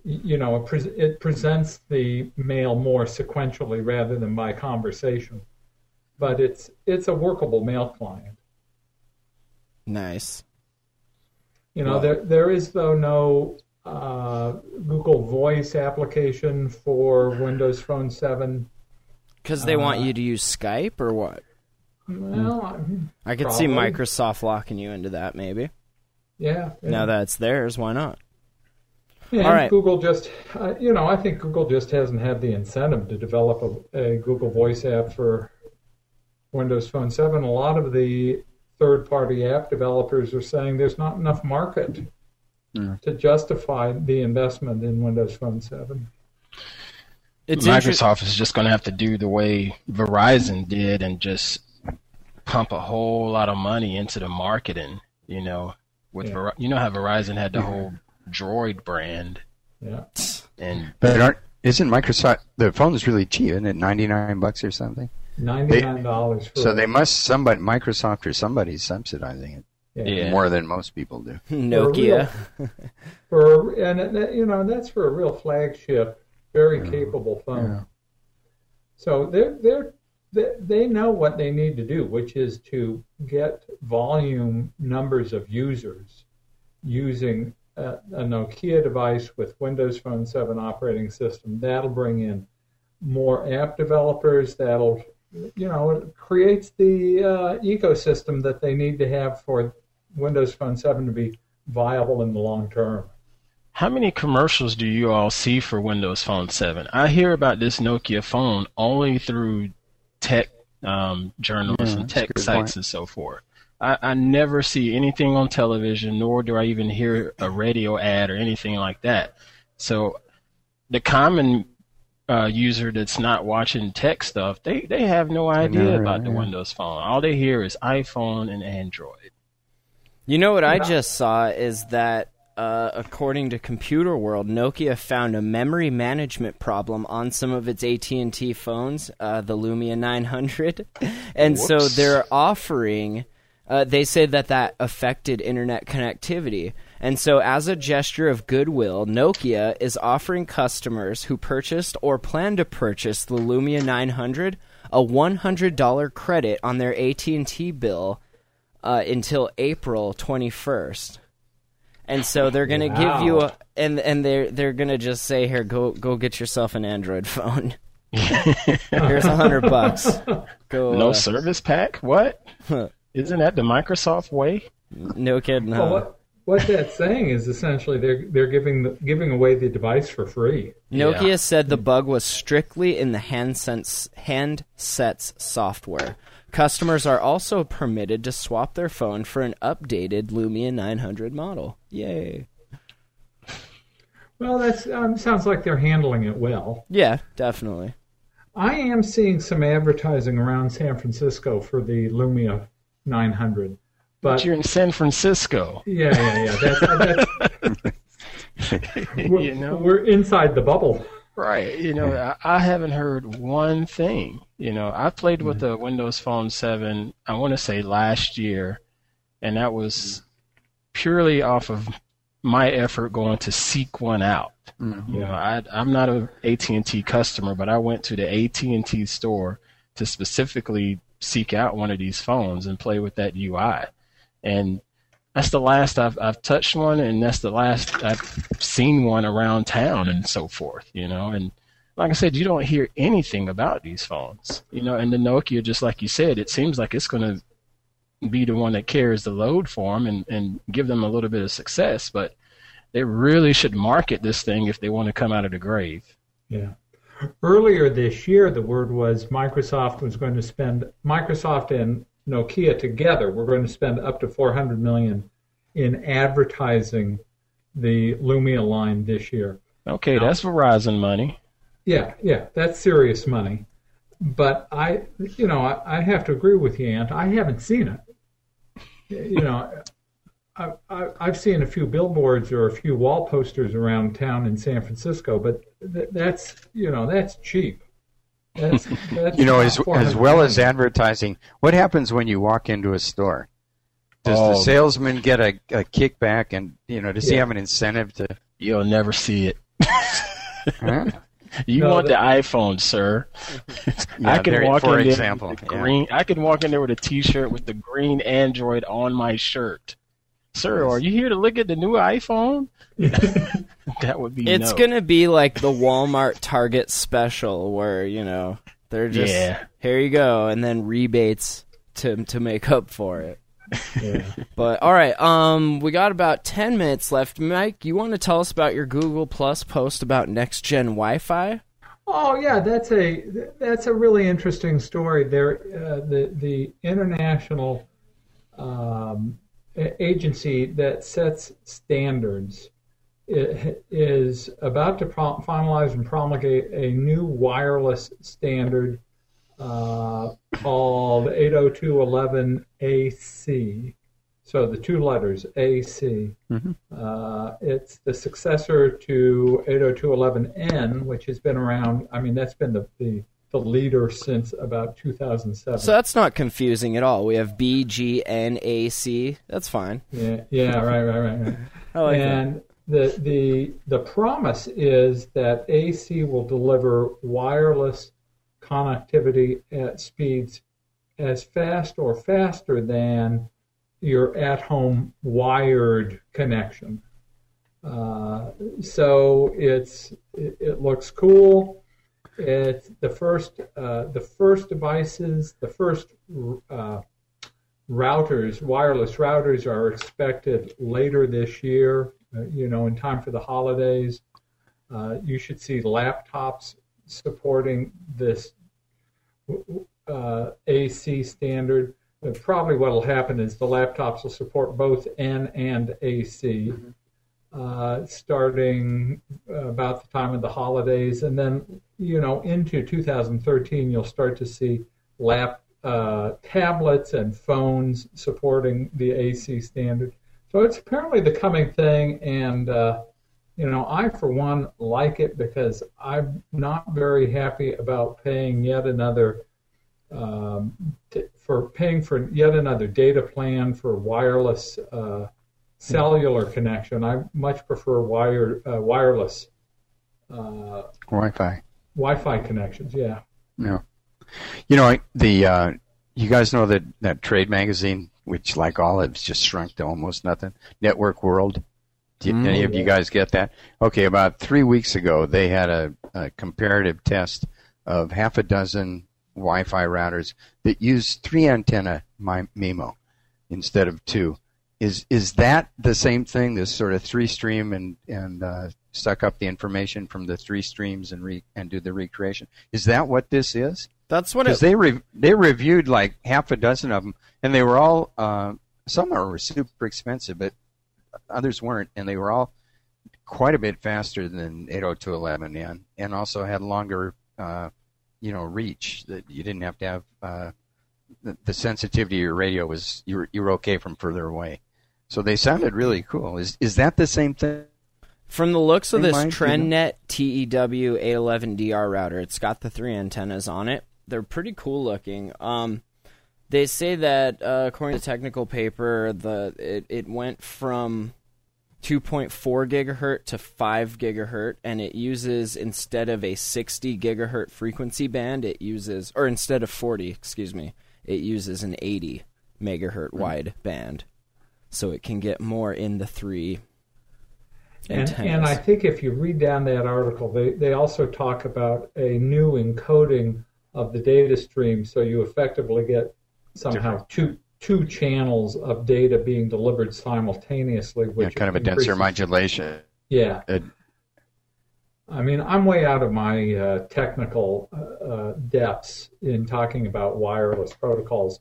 You know, it, pre- it presents the mail more sequentially rather than by conversation, but it's it's a workable mail client. Nice. You know, Wow. there there is though no uh, Google Voice application for Windows Phone 7. Because they want Uh, you to use Skype or what? Well, I- I could see. Microsoft locking you into that maybe. yeah. yeah. Now that's theirs, why not? And All right. Google just, uh, you know, I think Google just hasn't had the incentive to develop a, a Google Voice app for Windows Phone 7. A lot of the third party app developers are saying there's not enough market Mm. to justify the investment in Windows Phone 7. It's interesting. Microsoft is just going to have to do the way Verizon did and just pump a whole lot of money into the marketing. You know, with Yeah. Ver- you know how Verizon had the whole Droid brand, Yeah. and But aren't, isn't Microsoft the phone is really cheap? Isn't it ninety nine bucks or something? Ninety-nine dollars for. So they must somebody Microsoft or somebody's subsidizing it yeah. Yeah. more than most people do. Nokia. for and you know that's for a real flagship, very capable phone. Yeah. So they're they're they, they know what they need to do, which is to get volume numbers of users using a, a Nokia device with Windows Phone 7 operating system. That'll bring in more app developers. That'll you know it creates the uh, ecosystem that they need to have for Windows Phone 7 to be viable in the long term. How many commercials do you all see for Windows Phone 7? I hear about this Nokia phone only through tech um, journalists Yeah, and tech sites point. and so forth. I, I never see anything on television, nor do I even hear a radio ad or anything like that. So the common uh, user that's not watching tech stuff, they, they have no idea know, about the yeah. Windows Phone. All they hear is iPhone and Android. You know what I just saw is that uh, according to Computer World, Nokia found a memory management problem on some of its AT&T phones, uh, the Lumia 900, and so Whoops. they're offering. Uh, they say that that affected internet connectivity. And so, as a gesture of goodwill, Nokia is offering customers who purchased or plan to purchase the Lumia 900 a $100 credit on their AT&T bill uh, until April 21st. And so they're going to give you a and and they're they're going to just say here go go get yourself an Android phone. Here's a 100 bucks. Go No uh, service pack? What? Isn't that the Microsoft way? no kidding. no. Well, what, what that's saying is essentially they're they're giving the, giving away the device for free. Nokia Yeah. said the bug was strictly in the handsets, handsets software. Customers are also permitted to swap their phone for an updated Lumia 900 model. Yay. Well, that um, sounds like they're handling it well. Yeah, definitely. I am seeing some advertising around San Francisco for the Lumia 900, But but you're in San Francisco. yeah, yeah, yeah. That's, that's, we're, You know? we're inside the bubble. Right. You know, I, I haven't heard one thing. You know, I played with mm-hmm. the Windows Phone 7, I want to say last year, and that was mm-hmm. purely off of my effort going to seek one out. Mm-hmm. You know, I, I'm not a AT&T customer, but I went to the AT&T store to specifically seek out one of these phones and play with that UI. And that's the last I've I've touched one, and that's the last I've seen one around town and so forth. You know, and like I said, you don't hear anything about these phones. You know, and the Nokia, just like you said, it seems like it's going to be the one that carries the load for them and and give them a little bit of success, but they really should market this thing if they want to come out of the grave. Yeah. Earlier this year, the word was Microsoft was going to spend Microsoft and Nokia together. We're going to spend up to 400 million in advertising the Lumia line this year. Okay, that's Verizon money. Yeah, yeah, that's serious money. But I, you know, I, I have to agree with you, Ant. I haven't seen it. You know, I, I, I've seen a few billboards or a few wall posters around town in San Francisco, but th- that's, you know, that's cheap. That's, that's You know, as, as well as advertising, what happens when you walk into a store? Does the Oh. salesman get a, a kickback, and you know, does he have an incentive to? You'll never see it. Huh? You No, want that- the iPhone, sir. Yeah, I can there- walk for in example, there with the yeah. green. I could walk in there with a T-shirt with the green Android on my shirt. Sir, are you here to look at the new iPhone? that would be It's no. gonna be like the Walmart Target special where, you know, they're just Yeah. here you go and then rebates to to make up for it. Yeah. But all right, um we got about 10 minutes left. Mike, you want to tell us about your Google Plus post about next gen Wi-Fi? Oh yeah, that's a that's a really interesting story. There, uh, the the international um, agency that sets standards i- is about to pro- finalize and promulgate a new wireless standard uh, called 802.11ac. So the two letters AC. Uh, it's the successor to 802.11n, which has been around. I mean, that's been the, the the leader since about 2007. So that's not confusing at all. We have B, G, N, A, C. That's fine. yeah, yeah, right, right, right. right. I like that. and the the the promise is that AC will deliver wireless connectivity at speeds as fast or faster than your at-home wired connection. Uh, so it's it, it looks cool. It's the first uh, the first devices, the first uh, routers, wireless routers, are expected later this year. Uh, you know, in time for the holidays. Uh, you should see laptops supporting this uh, AC standard. Probably what will happen is the laptops will support both N and AC. Uh, starting about the time of the holidays, and then you know into 2013, you'll start to see lap uh, tablets and phones supporting the AC standard. So it's apparently the coming thing, and uh, you know I for one like it because I'm not very happy about paying yet another um, t- for paying for yet another data plan for wireless uh, cellular connection. I much prefer wire uh, wireless uh, Wi-Fi. Wi-Fi connections. Yeah. No. You know, the uh, you guys know that that trade magazine, which like all it's just shrunk to almost nothing. Network World. Do you, any of you guys get that? Okay, about three weeks ago, they had a, a comparative test of half a dozen Wi-Fi routers that use three antenna MIMO instead of two. Is is that the same thing? This sort of three stream and and uh, suck up the information from the three streams and re- and do the recreation. Is that what this is? That's what Because it. they re- they reviewed like half a dozen of them, and they were all uh, some were super expensive, but others weren't, and they were all quite a bit faster than 802.11n, and also had longer, uh, you know, reach. That you didn't have to have uh, the, the sensitivity of your radio was you were, you were okay from further away. So they sounded really cool. Is is that the same thing? From the looks of They this might, you know. TrendNet TEW 811DRU router, it's got the three antennas on it. They're pretty cool looking. Um, they say that uh, according to the technical paper, the it, it went from 2.4 gigahertz to 5 gigahertz, and it uses instead of a 60 gigahertz frequency band, it uses or instead of 40, excuse me, it uses an 80 megahertz Hmm. wide band, so it can get more in the three And, and I think if you read down that article, they, they also talk about a new encoding of the data stream, so you effectively get somehow two two channels of data being delivered simultaneously, Yeah, which kind of a denser modulation. Yeah, Uh, I mean, I'm way out of my uh, technical uh, uh, depths in talking about wireless protocols.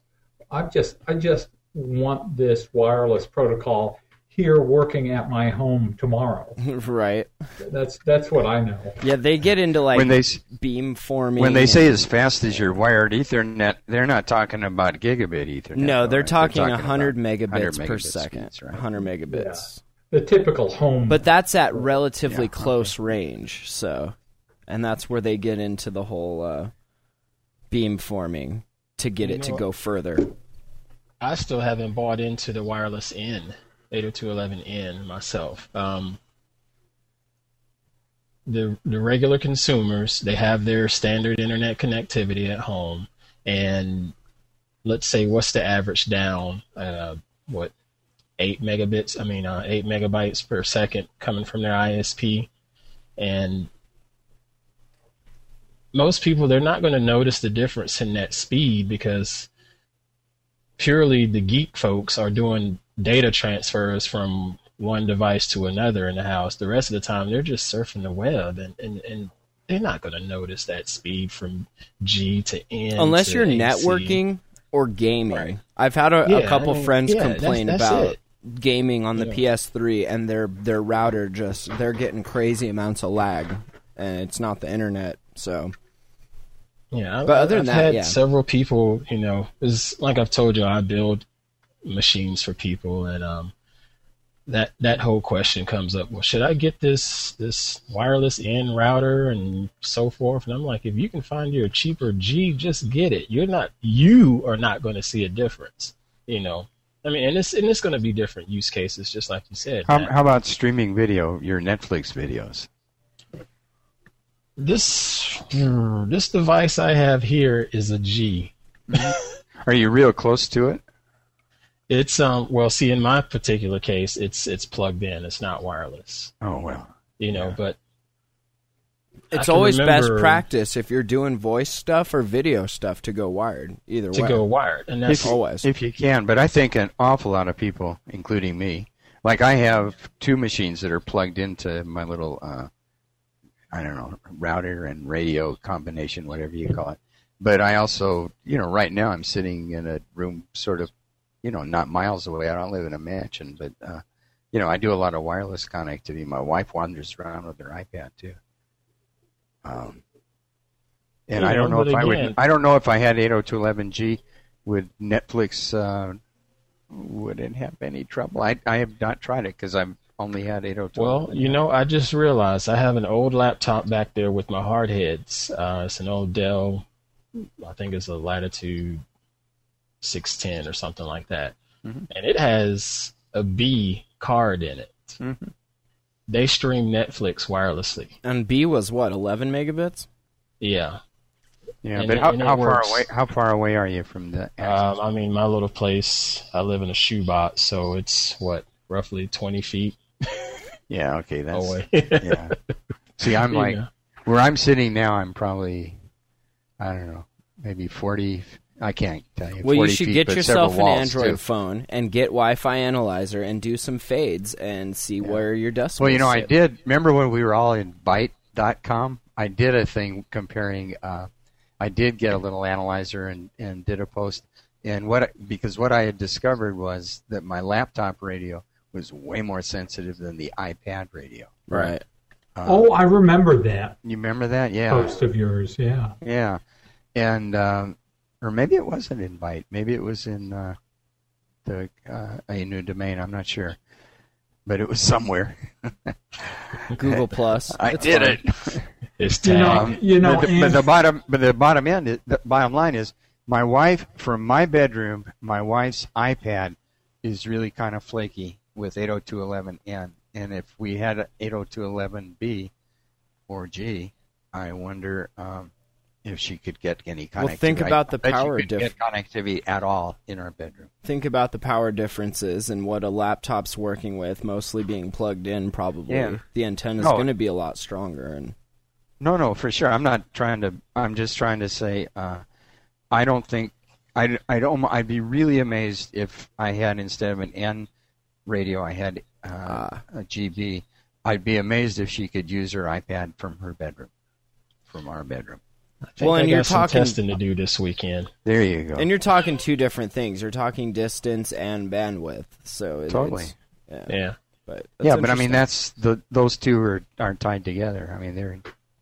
I just I just want this wireless protocol here working at my home tomorrow. right. That's that's what I know. Yeah, they get into like when they s- beam forming. when they and- say as fast as your wired Ethernet, they're not talking about gigabit Ethernet. no, though, they're right? talking, about 100 megabits 100 per second. speeds, right? 100 megabits. The typical home. But that's at relatively Yeah, close range, so and that's where they get into the whole uh, beam forming to get You it to know- go further. I still haven't bought into the wireless N, 802.11n myself. Um, the the regular consumers they have their standard internet connectivity at home, and let's say what's the average down? Uh, what eight megabits? I mean, uh, eight megabytes per second coming from their ISP, and most people they're not going to notice the difference in that speed because purely the geek folks are doing data transfers from one device to another in the house. The rest of the time, they're just surfing the web, and, and, and they're not going to notice that speed from G to N. Unless to you're AC. networking or gaming. Right. I've had a, a couple I mean, friends yeah, complain that's about it. gaming on the Yeah. PS3 and their their router just they're getting crazy amounts of lag and it's not the internet. So Yeah, But other than I've that, had yeah. several people, you know, is like I've told you, I build machines for people, and um, that that whole question comes up. Well, should I get this this wireless N router and so forth? And I'm like, if you can find you a cheaper G, just get it. You're not you are not going to see a difference. You know, I mean, and it's and it's going to be different use cases, just like you said. How, how about streaming video? Your Netflix videos. this this device I have here is a G. Are you real close to it? It's um well, see, in my particular case, it's it's plugged in. It's not wireless. Oh well. You know, but It's can always best practice if you're doing voice stuff or video stuff to go wired. Either to way. To go wired, and that's If, always. if you can, but I think an awful lot of people, including me, like I have two machines that are plugged into my little, uh, I don't know, router and radio combination, whatever you call it. But I also, you know, right now I'm sitting in a room sort of, you know, not miles away. I don't live in a mansion, but, uh, you know, I do a lot of wireless connectivity. My wife wanders around with her iPad too. Um, and You I don't know, if I would. I don't know if I had 802.11g, would Netflix uh, would it have any trouble? I I have not tried it because I've only had 802. well, you know, I just realized I have an old laptop back there with my hard heads. Uh, it's an old Dell. I think it's a Latitude 610 or something like that, Mhm. and it has a B card in it. Mhm. They stream Netflix wirelessly. and B was what, 11 megabits? Yeah. yeah, and but it- how, how far away? How far away are you from the? Um, I mean, my little place, I live in a shoebox, so it's what, roughly 20 feet yeah, okay, that's away. yeah. See, I'm like know. where I'm sitting now. I'm probably I don't know, maybe 40. I can't tell you. Well, you should feet, get yourself an Android too. phone and get Wi-Fi analyzer and do some fades and see where your dust. Well, you know, I did. Remember when we were all in Byte.com? I did a thing comparing. Uh, I did get a little analyzer and, and did a post. And what because what I had discovered was that my laptop radio was way more sensitive than the iPad radio. Right. Uh, Oh, I remember that you remember that? Yeah, post of yours. Yeah. yeah. And um, or maybe it wasn't in Byte. Maybe it was in uh, the uh, a new domain. I'm not sure, but it was somewhere. Google Plus. I It's did fine. it. It's You know, tagged. you know, but, the, but the bottom, but the bottom end, is, the bottom line is, my wife from my bedroom, my wife's iPad is really kind of flaky with 802.11n, and if we had 802.11b or G, I wonder um, if she could get any connectivity. Well, think about the power could diff- get connectivity at all in our bedroom. Think about the power differences and what a laptop's working with, mostly being plugged in. Probably Yeah. the antenna's No. going to be a lot stronger. And No, no, for sure. I'm not trying to. I'm just trying to say. Uh, I don't think. I. I don't. I'd be really amazed if I had instead of an N radio, I had uh, Ah. a GB. I'd be amazed if she could use her iPad from her bedroom, from our bedroom. I think Well, I and got you're some talking- testing to do this weekend. There you go. and you're talking two different things. You're talking distance and bandwidth. So it, Totally. it's- yeah. Yeah. But yeah, but I mean that's the those two are aren't tied together. I mean they're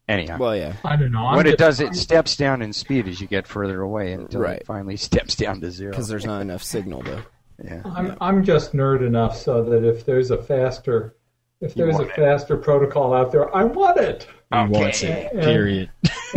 anyhow. well, yeah. I don't know. I'm what it just- does, it steps down in speed as you get further away until Right. it finally steps down to zero. Because there's not enough signal to. yeah. I'm I'm just nerd enough so that if there's a faster if there's a want it. faster protocol out there, I want it. He Okay. wants it. And- Period.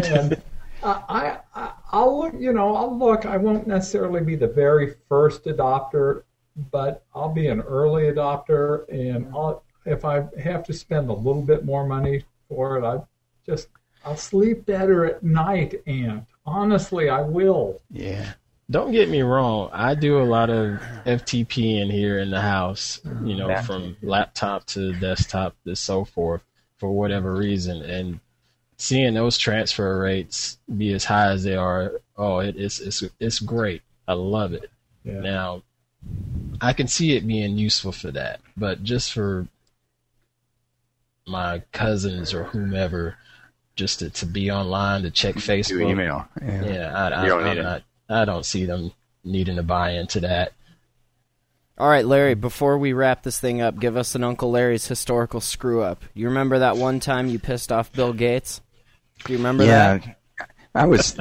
And Uh, I, I I'll look, you know, I'll look. I won't necessarily be the very first adopter, but I'll be an early adopter, and I'll if I have to spend a little bit more money for it, I just I'll sleep better at night, and honestly, I will. Yeah. Don't get me wrong. I do a lot of FTP in here in the house, you know, from laptop to desktop to so forth for whatever reason. And seeing those transfer rates be as high as they are, oh, it, it's, it's, it's great. I love it. Yeah. Now, I can see it being useful for that, but just for my cousins or whomever, just to, to be online to check Do Facebook. email. Yeah, I, I, You don't I'm need it. not. I don't see them needing to buy into that. All right, Larry. Before we wrap this thing up, give us an Uncle Larry's historical screw up. You remember that one time you pissed off Bill Gates? Do you remember that? Yeah, I was.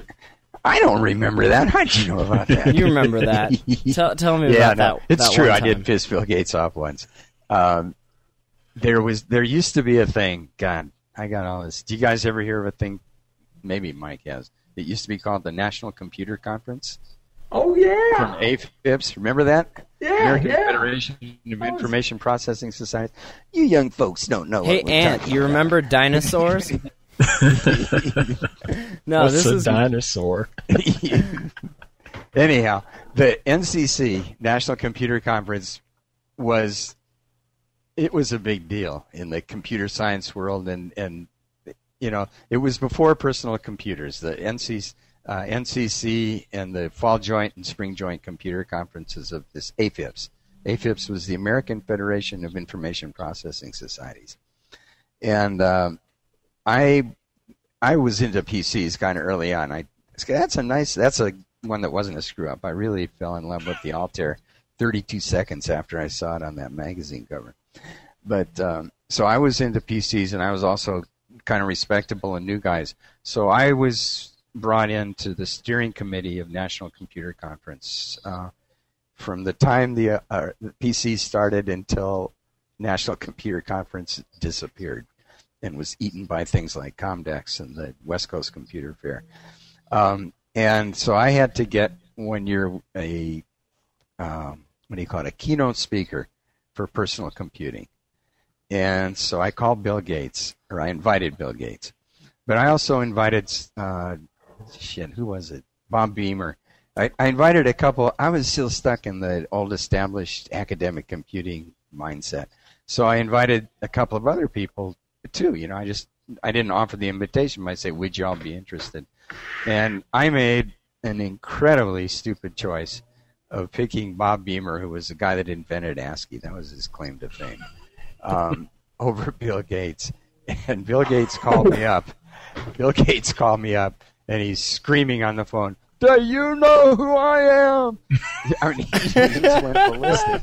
I don't remember that. How did you know about that? You remember that? tell, tell me yeah, about no, that. it's that true. one I did piss Bill Gates off once. Um, there was there used to be a thing. God, I got all this. Do you guys ever hear of a thing? Maybe Mike has. It used to be called the National Computer Conference Oh yeah. from yeah, AFIPS. Remember that? Yeah, American yeah. Federation of Information Processing Society. You young folks don't know. Hey, what Ant, you about. remember dinosaurs? no, What's this a is dinosaur? Anyhow, the NCC National Computer Conference was it was a big deal in the computer science world, and and you know it was before personal computers. The NCC, uh, NCC and the fall joint and spring joint computer conferences of this AFIPS. AFIPS was the American Federation of Information Processing Societies, and um, I I was into PCs kind of early on. I that's a nice that's a one that wasn't a screw up. I really fell in love with the Altair 32 seconds after I saw it on that magazine cover. But um, so I was into PCs, and I was also kind of respectable and new guys. So I was brought into the steering committee of National Computer Conference uh, from the time the, uh, uh, the PC started until National Computer Conference disappeared and was eaten by things like Comdex and the West Coast Computer Fair. Um, and so I had to get when you're a um, what do you call it a keynote speaker for personal computing. And so I called Bill Gates, or I invited Bill Gates, but I also invited uh, shit. Who was it? Bob Bemer. I, I invited a couple. I was still stuck in the old established academic computing mindset, so I invited a couple of other people too. You know, I just I didn't offer the invitation. I say, would you all be interested? And I made an incredibly stupid choice of picking Bob Bemer, who was the guy that invented ASCII. That was his claim to fame. Um, over Bill Gates. And Bill Gates called me up. Bill Gates called me up, and he's screaming on the phone, Do you know who I am? I mean, he just went ballistic.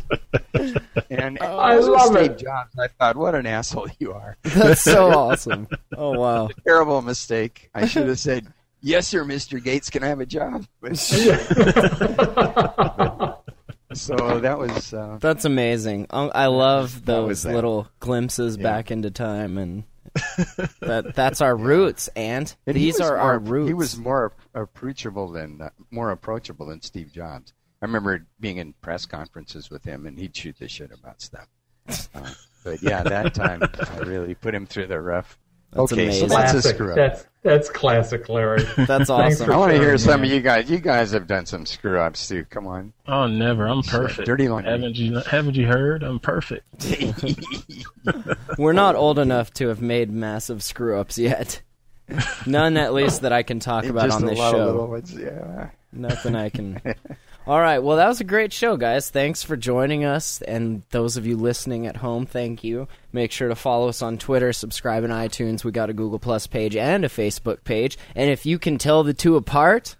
And I as with love Steve it. Jobs, I thought, what an asshole you are. that's so awesome. Oh wow. Terrible mistake. I should have said, Yes, sir, Mr. Gates, can I have a job? So that was. Uh, That's amazing. Um, I love those little glimpses Yeah. back into time, and that that's our roots. And And these are more- our roots. He was more approachable than uh, more approachable than Steve Jobs. I remember being in press conferences with him, and he'd shoot the shit about stuff. Uh, but yeah, that time I really put him through the rough. That's okay, amazing. so lots of classic. screw up. That's that's classic, Larry. That's awesome. I want to hear some that. of you guys. You guys have done some screw ups too. Come on. Oh, never. I'm perfect. dirty laundry. Haven't you? Haven't you heard? I'm perfect. We're not old enough to have made massive screw ups yet. None, at least, that I can talk about Just on a this lot of show. little ones, yeah. Nothing I can. All right. Well, that was a great show, guys. Thanks for joining us. And those of you listening at home, thank you. Make sure to follow us on Twitter, subscribe in iTunes. We got a Google Plus page and a Facebook page. And if you can tell the two apart,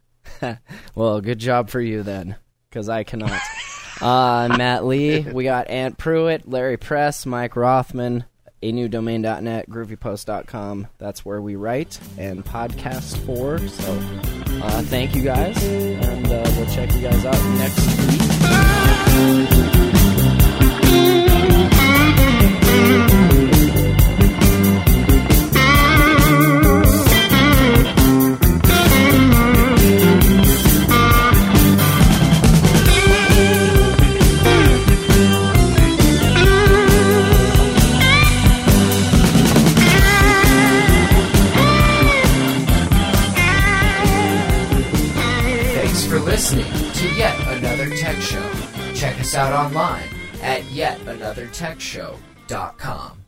well, good job for you then, because I cannot. uh, Matt Lee. We got Ant Pruitt, Larry Press, Mike Rothman, a new domain.net, groovypost.com. That's where we write and podcast for. So uh, thank you guys, and uh, we'll check you guys out next week. Listening to yet another tech show. Check us out online at yetanothertechshow.com.